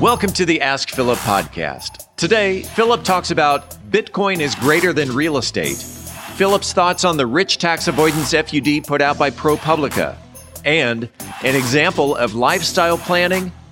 Welcome to the Ask Philip podcast. Today, Philip talks about Bitcoin is greater than real estate, Philip's thoughts on the rich tax avoidance FUD put out by ProPublica, and an example of lifestyle planning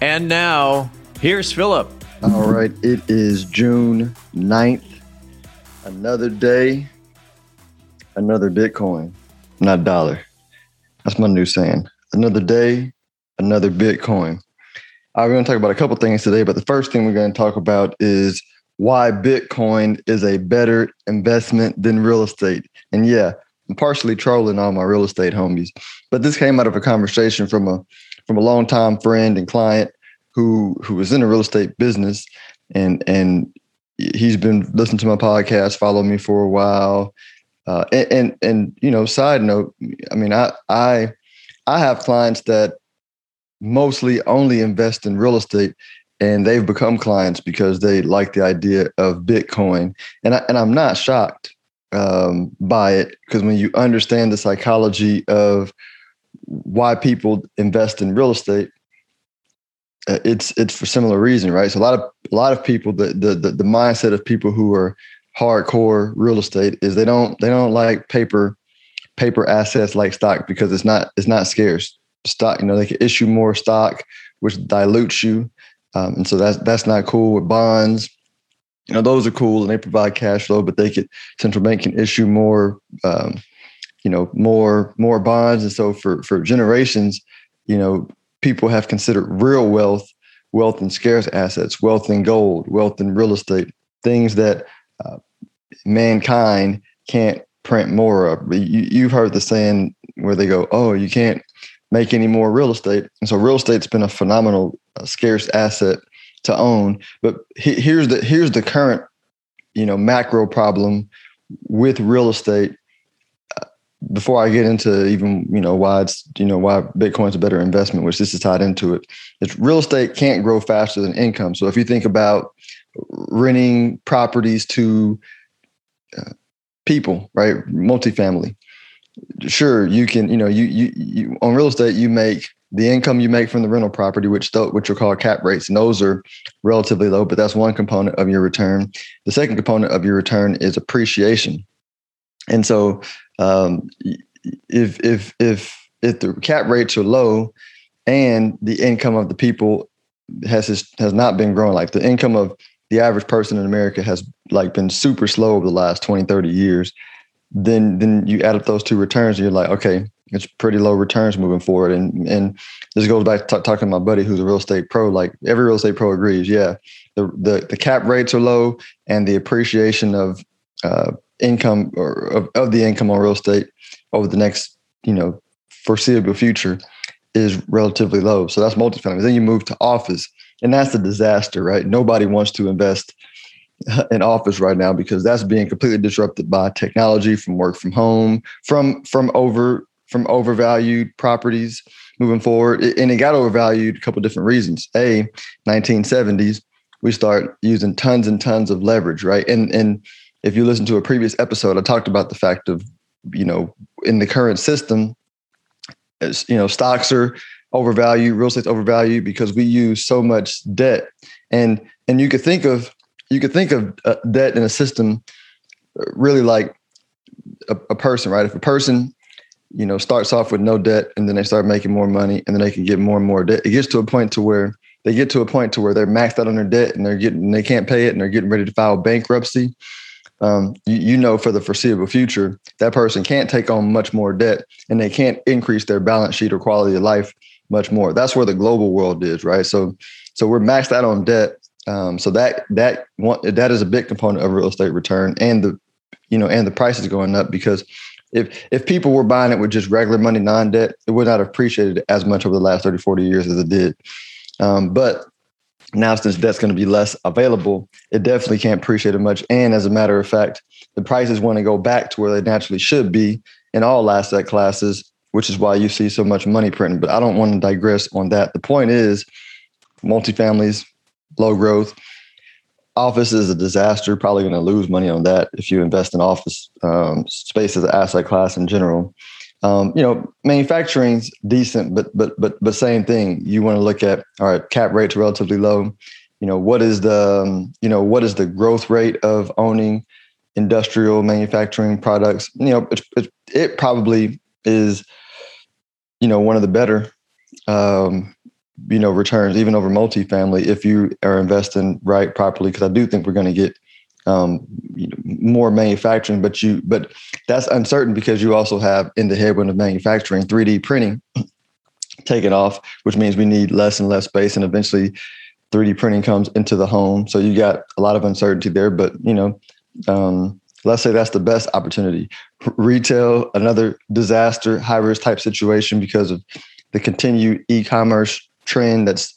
And now, here's Philip. All right, it is June 9th. Another day, another Bitcoin, not dollar. That's my new saying. Another day, another Bitcoin. I'm going to talk about a couple things today, but the first thing we're going to talk about is why Bitcoin is a better investment than real estate. And yeah, I'm partially trolling all my real estate homies, but this came out of a conversation from a from a longtime friend and client who who was in the real estate business and and he's been listening to my podcast, followed me for a while. Uh, and, and and you know, side note, I mean, I I I have clients that mostly only invest in real estate, and they've become clients because they like the idea of Bitcoin, and I, and I'm not shocked um, by it because when you understand the psychology of why people invest in real estate, uh, it's it's for similar reason, right? So a lot of a lot of people, the the the, mindset of people who are hardcore real estate is they don't they don't like paper paper assets like stock because it's not it's not scarce. Stock, you know, they can issue more stock, which dilutes you, um, and so that's that's not cool with bonds. You know, those are cool and they provide cash flow, but they could central bank can issue more, um, you know, more more bonds, and so for for generations, you know, people have considered real wealth, wealth in scarce assets, wealth in gold, wealth in real estate, things that uh, mankind can't print more of. You, have heard the saying where they go, "Oh, you can't make any more real estate," and so real estate's been a phenomenal, uh, scarce asset to own. But he, here's the here's the current, you know, macro problem with real estate before I get into even you know why it's you know why Bitcoin's a better investment, which this is tied into it, it's real estate can't grow faster than income. So if you think about renting properties to uh, people, right, multifamily, sure you can you know you, you you on real estate you make the income you make from the rental property, which which are called cap rates, and those are relatively low, but that's one component of your return. The second component of your return is appreciation. And so um, if if if if the cap rates are low and the income of the people has has not been growing like the income of the average person in America has like been super slow over the last 20 30 years then then you add up those two returns and you're like okay it's pretty low returns moving forward. And and this goes back to t- talking to my buddy who's a real estate pro like every real estate pro agrees yeah the the, the cap rates are low and the appreciation of uh, income or of, of the income on real estate over the next, you know, foreseeable future is relatively low. So that's multifamily. Then you move to office, and that's a disaster, right? Nobody wants to invest in office right now because that's being completely disrupted by technology, from work from home, from from over from overvalued properties moving forward, and it got overvalued a couple different reasons. A, 1970s, we start using tons and tons of leverage, right? And and if you listen to a previous episode, I talked about the fact of, you know, in the current system, as you know, stocks are overvalued, real estate's overvalued because we use so much debt. And and you could think of you could think of uh, debt in a system uh, really like a, a person, right? If a person you know starts off with no debt and then they start making more money and then they can get more and more debt it gets to a point to where they get to a point to where they're maxed out on their debt and they're getting they can't pay it and they're getting ready to file bankruptcy um, you, you know for the foreseeable future that person can't take on much more debt and they can't increase their balance sheet or quality of life much more. That's where the global world is right? So so we're maxed out on debt. Um, so that that one, that is a big component of real estate return and the you know and the price is going up because if if people were buying it with just regular money non-debt it would not have appreciated as much over the last 30 40 years as it did. Um, but now since debt's going to be less available, it definitely can't appreciate it much. And as a matter of fact, the prices want to go back to where they naturally should be in all asset classes, which is why you see so much money printing. But I don't want to digress on that. The point is, multifamilies, low growth. Office is a disaster. Probably going to lose money on that if you invest in office um, space as an asset class in general. Um, you know, manufacturing's decent, but but but but same thing. You want to look at all right, cap rates relatively low. You know, what is the um, you know what is the growth rate of owning industrial manufacturing products? You know, it, it, it probably is. You know, one of the better um, you know returns even over multifamily if you are investing right properly because i do think we're going to get um, you know, more manufacturing but you but that's uncertain because you also have in the headwind of manufacturing 3d printing taking off which means we need less and less space and eventually 3d printing comes into the home so you got a lot of uncertainty there but you know um, let's say that's the best opportunity retail another disaster high risk type situation because of the continued e-commerce trend that's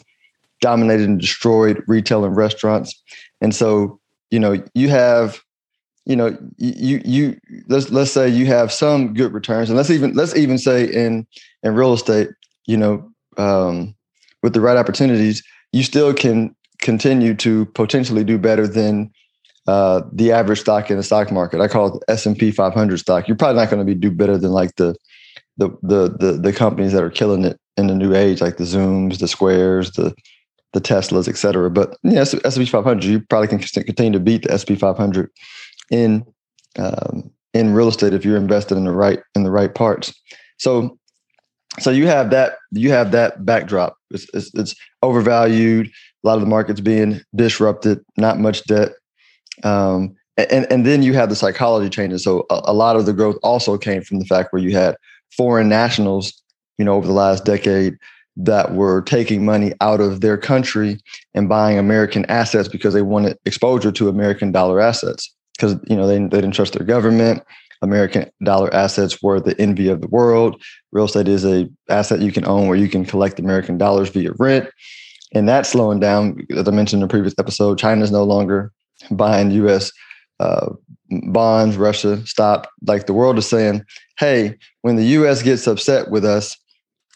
dominated and destroyed retail and restaurants. And so, you know, you have, you know, you you let's let's say you have some good returns, and let's even let's even say in in real estate, you know, um, with the right opportunities, you still can continue to potentially do better than uh, the average stock in the stock market. I call it S and P 500 stock. You're probably not going to be do better than like the the the the the companies that are killing it in the new age, like the Zooms, the Squares, the the Teslas, et cetera. But yeah, S&P 500, you probably can continue to beat the S&P 500 in um, in real estate if you're invested in the right in the right parts. So so you have that you have that backdrop. It's, it's, it's overvalued. A lot of the markets being disrupted. Not much debt. Um, and and then you have the psychology changes. So a, a lot of the growth also came from the fact where you had foreign nationals, you know, over the last decade that were taking money out of their country and buying American assets because they wanted exposure to American dollar assets because you know they, they didn't trust their government. American dollar assets were the envy of the world. Real estate is a asset you can own where you can collect American dollars via rent, and that's slowing down. As I mentioned in the previous episode, China is no longer buying U.S. Uh, bonds. Russia stopped. Like the world is saying, hey, when the U.S. gets upset with us,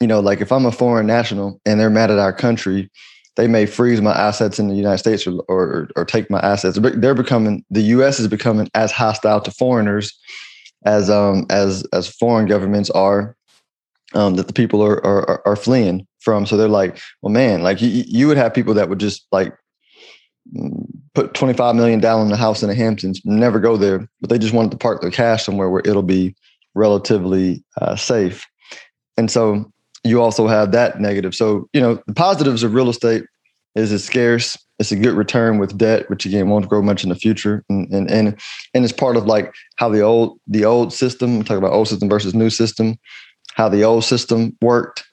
you know, like if I'm a foreign national and they're mad at our country, they may freeze my assets in the United States or or, or take my assets. But they're becoming the U.S. is becoming as hostile to foreigners as um as as foreign governments are um, that the people are, are are fleeing from. So they're like, well, man, like you, you would have people that would just like put 25 million down on the house in the Hamptons, never go there, but they just wanted to park their cash somewhere where it'll be relatively uh, safe. And so you also have that negative. So, you know, the positives of real estate is it's scarce. It's a good return with debt, which again won't grow much in the future. And and and, and it's part of like how the old the old system, I'm talking about old system versus new system, how the old system worked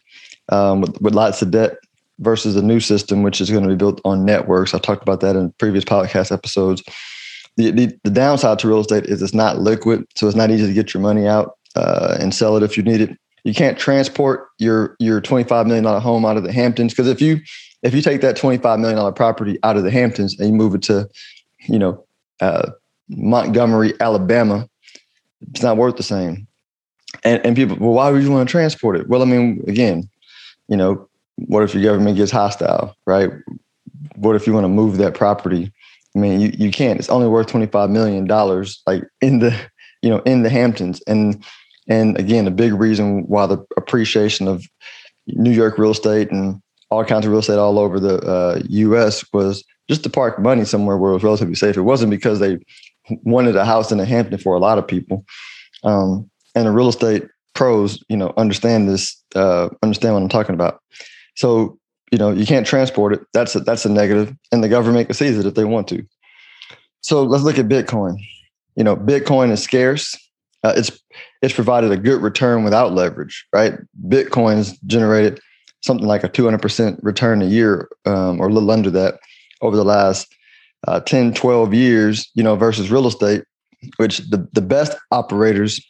um, with, with lots of debt versus a new system, which is going to be built on networks. I talked about that in previous podcast episodes. The, the, the, downside to real estate is it's not liquid, so it's not easy to get your money out uh, and sell it if you need it. You can't transport your your twenty five million dollar home out of the Hamptons because if you if you take that twenty five million dollar property out of the Hamptons and you move it to, you know, uh, Montgomery, Alabama, it's not worth the same. And and people, well, why would you want to transport it? Well, I mean, again, you know, what if your government gets hostile, right? What if you want to move that property? I mean, you, you can't. It's only worth twenty five million dollars, like in the you know in the Hamptons. And and again, a big reason why the appreciation of New York real estate and all kinds of real estate all over the uh, U.S. was just to park money somewhere where it was relatively safe. It wasn't because they wanted a house in the Hampton for a lot of people. Um, and the real estate pros, you know, understand this, uh, understand what I'm talking about. So, you know, you can't transport it. That's a, that's a negative, and the government can seize it if they want to. So let's look at Bitcoin. You know, Bitcoin is scarce. Uh, it's it's provided a good return without leverage, right? Bitcoin's generated something like a 200% return a year um, or a little under that over the last uh, 10, 12 years, you know, versus real estate, which the, the best operators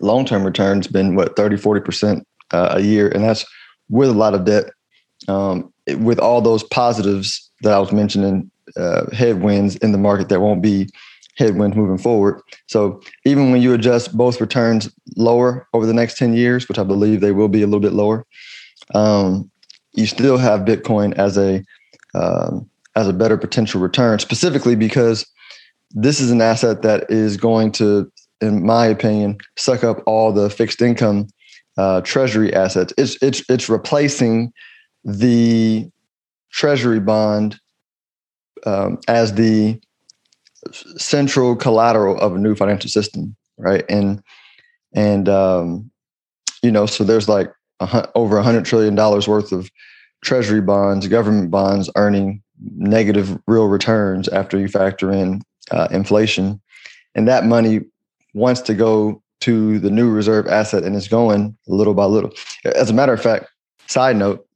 long-term returns been what 30, 40% uh, a year. And that's with a lot of debt, um, with all those positives that I was mentioning, uh, headwinds in the market that won't be headwinds moving forward. So even when you adjust both returns lower over the next 10 years, which I believe they will be a little bit lower, um, you still have Bitcoin as a um, as a better potential return, specifically because this is an asset that is going to, in my opinion, suck up all the fixed income uh, treasury assets. It's it's it's replacing the treasury bond um, as the central collateral of a new financial system, right? And and um, you know, so there's like a, over a hundred trillion dollars worth of treasury bonds, government bonds earning negative real returns after you factor in uh, inflation, and that money wants to go to the new reserve asset, and it's going little by little. As a matter of fact, side note,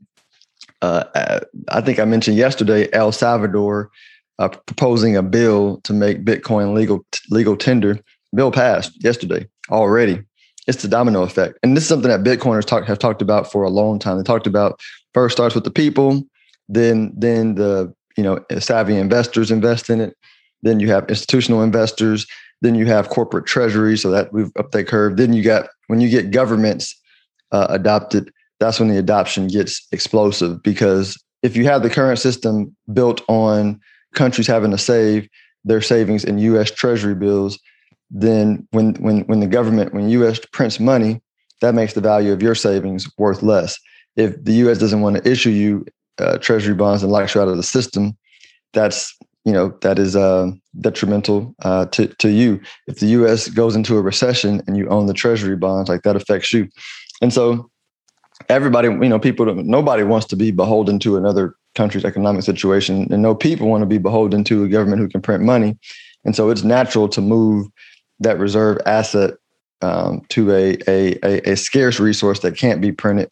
uh, I think I mentioned yesterday El Salvador uh, proposing a bill to make Bitcoin legal legal tender. Bill passed yesterday already. It's the domino effect, and this is something that Bitcoiners talk, have talked about for a long time. They talked about first starts with the people, then then the you know savvy investors invest in it, then you have institutional investors, then you have corporate treasuries, so that we've up that curve. Then you got when you get governments uh, adopted, that's when the adoption gets explosive because if you have the current system built on countries having to save their savings in U.S. Treasury bills, then when when when the government when U.S. prints money, that makes the value of your savings worth less. If the U.S. doesn't want to issue you uh, Treasury bonds and locks you out of the system, that's you know that is uh, detrimental uh, to to you. If the U.S. goes into a recession and you own the Treasury bonds, like that affects you. And so everybody, you know, people, nobody wants to be beholden to another country's economic situation, and no people want to be beholden to a government who can print money. And so it's natural to move that reserve asset um, to a, a, a, a, scarce resource that can't be printed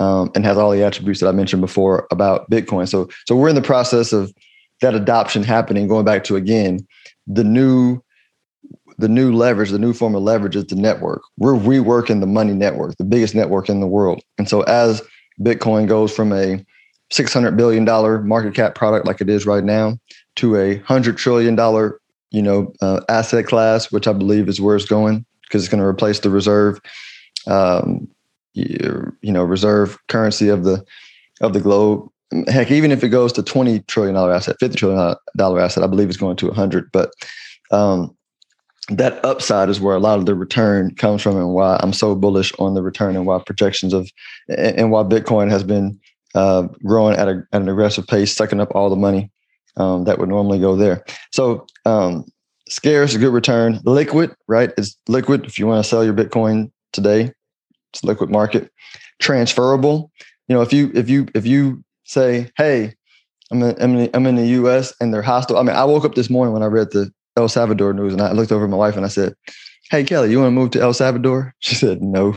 um, and has all the attributes that I mentioned before about Bitcoin. So, so we're in the process of that adoption happening. Going back to again, the new the new leverage, the new form of leverage is the network. We're reworking the money network, the biggest network in the world. And so as Bitcoin goes from a $600 billion market cap product like it is right now to a $100 trillion, you know, uh, asset class, which I believe is where it's going because it's going to replace the reserve, um, you, you know, reserve currency of the, of the globe. Heck, even if it goes to $20 trillion asset, $50 trillion asset, I believe it's going to 100. But um, that upside is where a lot of the return comes from and why I'm so bullish on the return and why projections of and why Bitcoin has been uh, growing at, a, at, an aggressive pace, sucking up all the money um, that would normally go there. So um, scarce, good return. Liquid, right? It's liquid. If you want to sell your Bitcoin today, it's liquid market. Transferable. You know, if you if you if you say, hey, I'm in, I'm in, I'm in the U.S. and they're hostile. I mean, I woke up this morning when I read the El Salvador news, and I looked over at my wife and I said, "Hey, Kelly, you want to move to El Salvador?" She said, "No."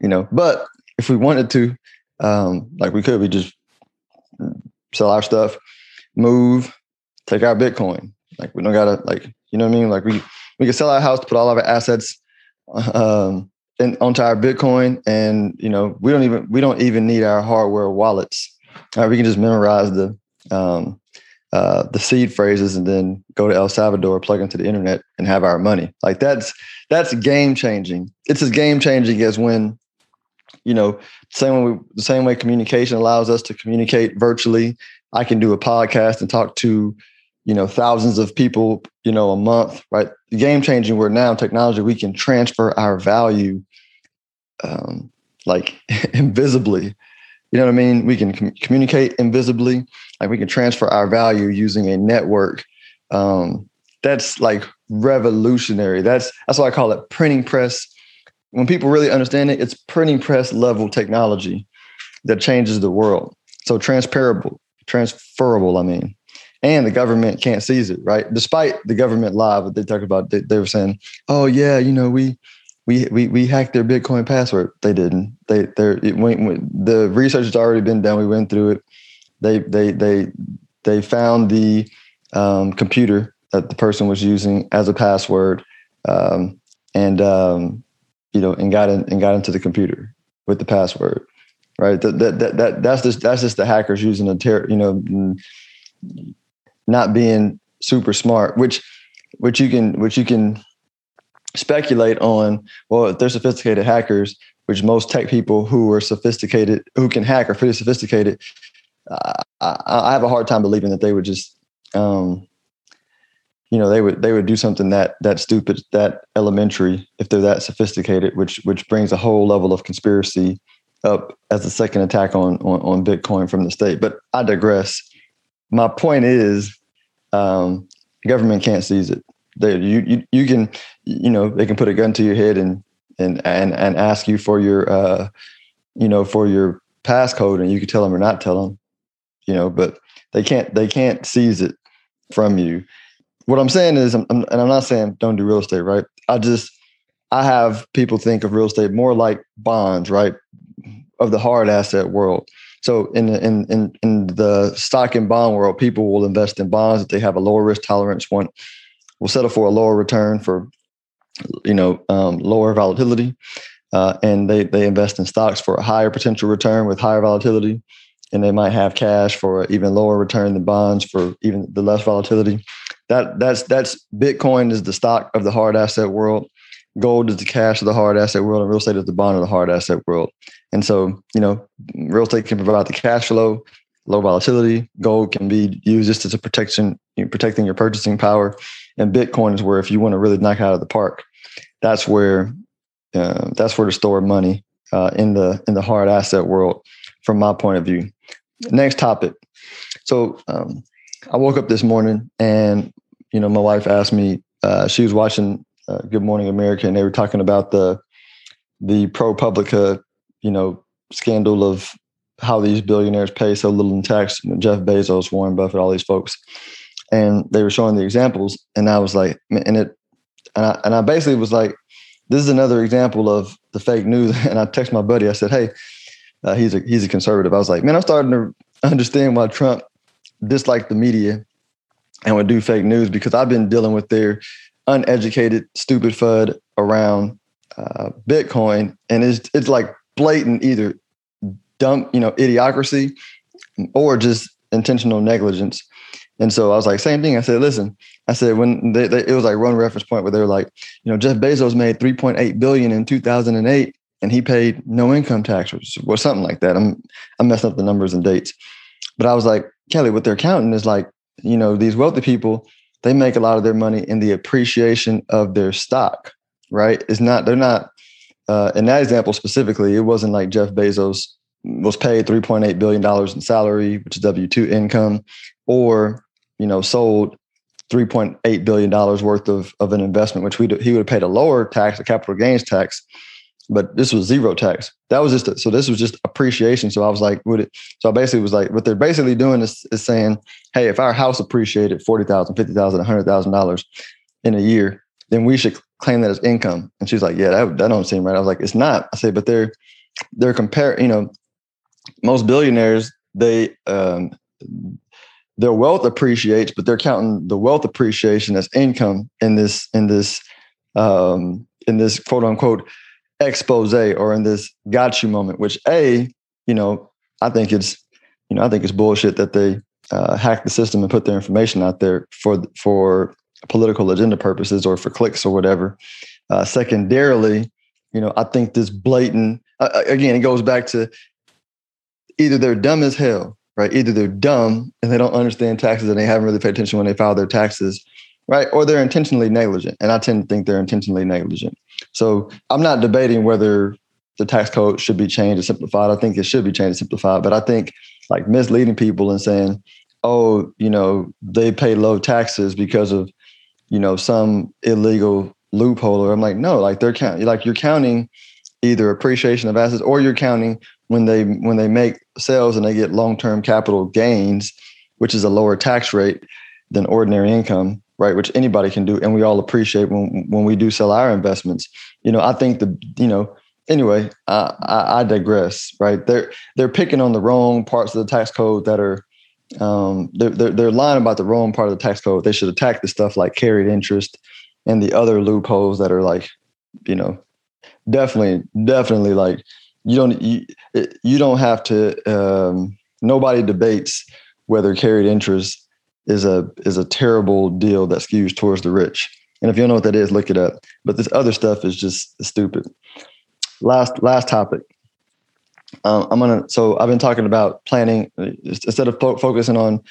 You know, but if we wanted to, um, like we could, we just sell our stuff, move, take our Bitcoin. Like we don't gotta, like you know what I mean. Like we we can sell our house, put all of our assets um, in, onto our Bitcoin, and you know we don't even we don't even need our hardware wallets. Uh, we can just memorize the um, uh, the seed phrases and then go to El Salvador, plug into the internet, and have our money. Like that's that's game changing. It's as game changing as when, you know, same way the same way communication allows us to communicate virtually. I can do a podcast and talk to, you know, thousands of people, you know, a month. Right, game changing. Where now technology we can transfer our value, um, like invisibly you know what I mean? We can com- communicate invisibly, like we can transfer our value using a network. Um, that's like revolutionary. That's that's why I call it printing press. When people really understand it, it's printing press level technology that changes the world. So transferable, transferable. I mean, and the government can't seize it, right? Despite the government live, they talk about, they, they were saying, "Oh yeah, you know, we we we we hacked their Bitcoin password. They didn't. They they it went, the research has already been done. We went through it. They they they they found the um, computer that the person was using as a password, um, and um, you know, and got in and got into the computer with the password. Right. That that that, that that's just that's just the hackers using a ter- you know not being super smart, which which you can which you can speculate on. Well, if they're sophisticated hackers, which most tech people who are sophisticated who can hack are pretty sophisticated. Uh, I, I, have a hard time believing that they would just, um, you know, they would they would do something that that stupid, that elementary if they're that sophisticated, which which brings a whole level of conspiracy up as a second attack on on, on Bitcoin from the state. But I digress. My point is, um, government can't seize it. They, you, you you can you know they can put a gun to your head and and and and ask you for your uh, you know for your passcode and you can tell them or not tell them you know but they can't they can't seize it from you what i'm saying is I'm, and i'm not saying don't do real estate right i just i have people think of real estate more like bonds right of the hard asset world. So in the, in in in the stock and bond world, people will invest in bonds if they have a lower risk tolerance. One will settle for a lower return for you know um, lower volatility, uh, and they they invest in stocks for a higher potential return with higher volatility, and they might have cash for even lower return than bonds for even the less volatility. That that's that's Bitcoin is the stock of the hard asset world gold is the cash of the hard asset world and real estate is the bond of the hard asset world. And so, you know, real estate can provide the cash flow, low volatility. Gold can be used just as a protection, you know, protecting your purchasing power. And Bitcoin is where, if you want to really knock out of the park, that's where uh, that's where to store money uh, in the in the hard asset world, from my point of view. Next topic. So um, I woke up this morning and you know my wife asked me. Uh, she was watching uh, Good Morning America, and they were talking about the the ProPublica, you know, scandal of how these billionaires pay so little in tax. Jeff Bezos, Warren Buffett, all these folks, and they were showing the examples, and I was like, and it, and I and I basically was like, this is another example of the fake news. And I text my buddy, I said, hey, uh, he's a he's a conservative. I was like, man, I'm starting to understand why Trump disliked the media and would do fake news because I've been dealing with their uneducated, stupid FUD around uh, Bitcoin, and it's it's like blatant either dumb, you know, idiocracy or just intentional negligence. And so I was like, same thing. I said, listen, I said when they, they, it was like one reference point where they were like, you know, Jeff Bezos made 3.8 billion in 2008 and he paid no income tax or, or something like that. I'm I'm messing up the numbers and dates, but I was like, Kelly, what they're counting is like, you know, these wealthy people they make a lot of their money in the appreciation of their stock, right? It's not, they're not, uh, in that example specifically, it wasn't like Jeff Bezos was paid $3.8 billion in salary, which is W 2 income, or, you know, sold $3.8 billion worth of, of an investment, which we he would have paid a lower tax, a capital gains tax, but this was zero tax. That was just a, so this was just appreciation. So I was like, would it? So I basically was like, what they're basically doing is, is saying, hey, if our house appreciated forty thousand, fifty thousand, hundred thousand dollars in a year, then we should claim that as income. And she's like, yeah, that, that don't seem right. I was like, it's not. I say, but they're they're compare. You know, most billionaires they um, their wealth appreciates, but they're counting the wealth appreciation as income in this in this um, in this quote unquote expose or in this got you moment, which a, you know, I think it's, you know, I think it's bullshit that they uh, hack the system and put their information out there for for political agenda purposes or for clicks or whatever. Uh, secondarily, you know, I think this blatant uh, again, it goes back to either they're dumb as hell, right? Either they're dumb and they don't understand taxes and they haven't really paid attention when they file their taxes, right? Or they're intentionally negligent. And I tend to think they're intentionally negligent. So I'm not debating whether the tax code should be changed or simplified. I think it should be changed and simplified. But I think like misleading people and saying, oh, you know, they pay low taxes because of, you know, some illegal loophole. Or I'm like, no, like they're counting, like you're counting either appreciation of assets or you're counting when they when they make sales and they get long-term capital gains, which is a lower tax rate than ordinary income right? Which anybody can do, and we all appreciate when when we do sell our investments. You know, I think the you know. Anyway, I, I, I digress. Right? They're they're picking on the wrong parts of the tax code that are um, they're, they're, they're lying about the wrong part of the tax code. They should attack the stuff like carried interest and the other loopholes that are like, you know, definitely, definitely like you don't you, you don't have to. Um, nobody debates whether carried interest is a is a terrible deal that skews towards the rich. And if you don't know what that is, look it up. But this other stuff is just stupid. Last last topic. Um, I'm gonna. So I've been talking about planning instead of fo- focusing on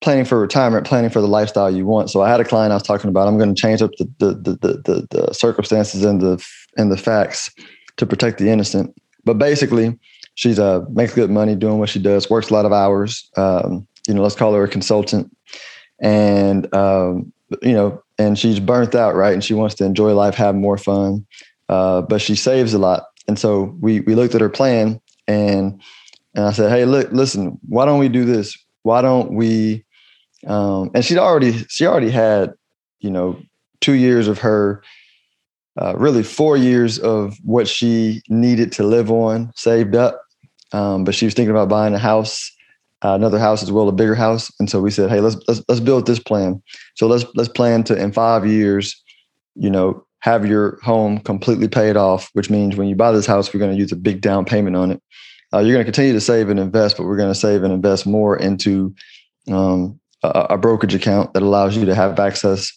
planning for retirement, planning for the lifestyle you want. So I had a client I was talking about. I'm going to change up the the, the the the circumstances and the and the facts to protect the innocent. But basically, she's uh makes good money doing what she does, works a lot of hours. Um, you know, let's call her a consultant, and um, you know, and she's burnt out, right? And she wants to enjoy life, have more fun, uh, but she saves a lot. And so we we looked at her plan, and and I said, hey, look, listen, why don't we do this? Why don't we um, and she'd already she already had you know two years of her uh, really four years of what she needed to live on saved up um, but she was thinking about buying a house uh, another house as well a bigger house and so we said hey let's, let's let's build this plan so let's let's plan to in five years you know have your home completely paid off which means when you buy this house we're going to use a big down payment on it uh, you're going to continue to save and invest but we're going to save and invest more into um, a, a brokerage account that allows you to have access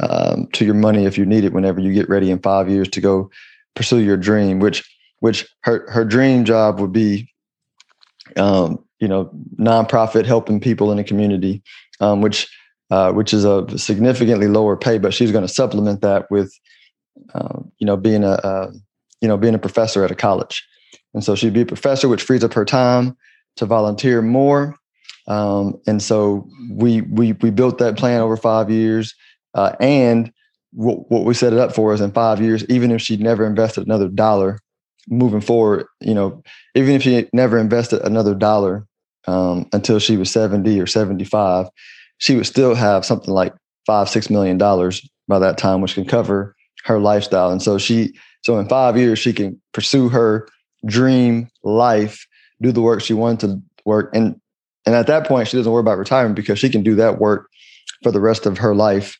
um, to your money if you need it whenever you get ready in five years to go pursue your dream. Which which her her dream job would be, um, you know, nonprofit helping people in the community, um, which uh, which is a significantly lower pay, but she's going to supplement that with, uh, you know, being a, a you know being a professor at a college, and so she'd be a professor, which frees up her time to volunteer more. Um, and so we we we built that plan over five years, uh, and what, what we set it up for is in five years, even if she never invested another dollar, moving forward, you know, even if she never invested another dollar um, until she was seventy or seventy five, she would still have something like five six million dollars by that time, which can cover her lifestyle. And so she so in five years she can pursue her dream life, do the work she wanted to work, and and at that point, she doesn't worry about retirement because she can do that work for the rest of her life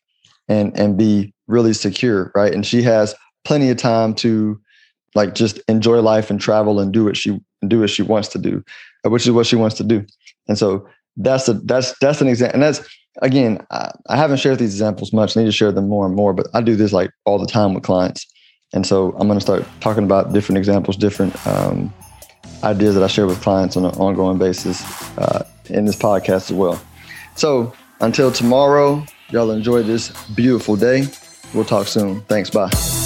and and be really secure, right? And she has plenty of time to like just enjoy life and travel and do what she do what she wants to do, uh, which is what she wants to do. And so that's a that's that's an example. And that's again, I, I haven't shared these examples much. I need to share them more and more, but I do this like all the time with clients. And so I'm going to start talking about different examples, different um, ideas that I share with clients on an ongoing basis uh, in this podcast as well. So until tomorrow, y'all enjoy this beautiful day. We'll talk soon. Thanks. Bye.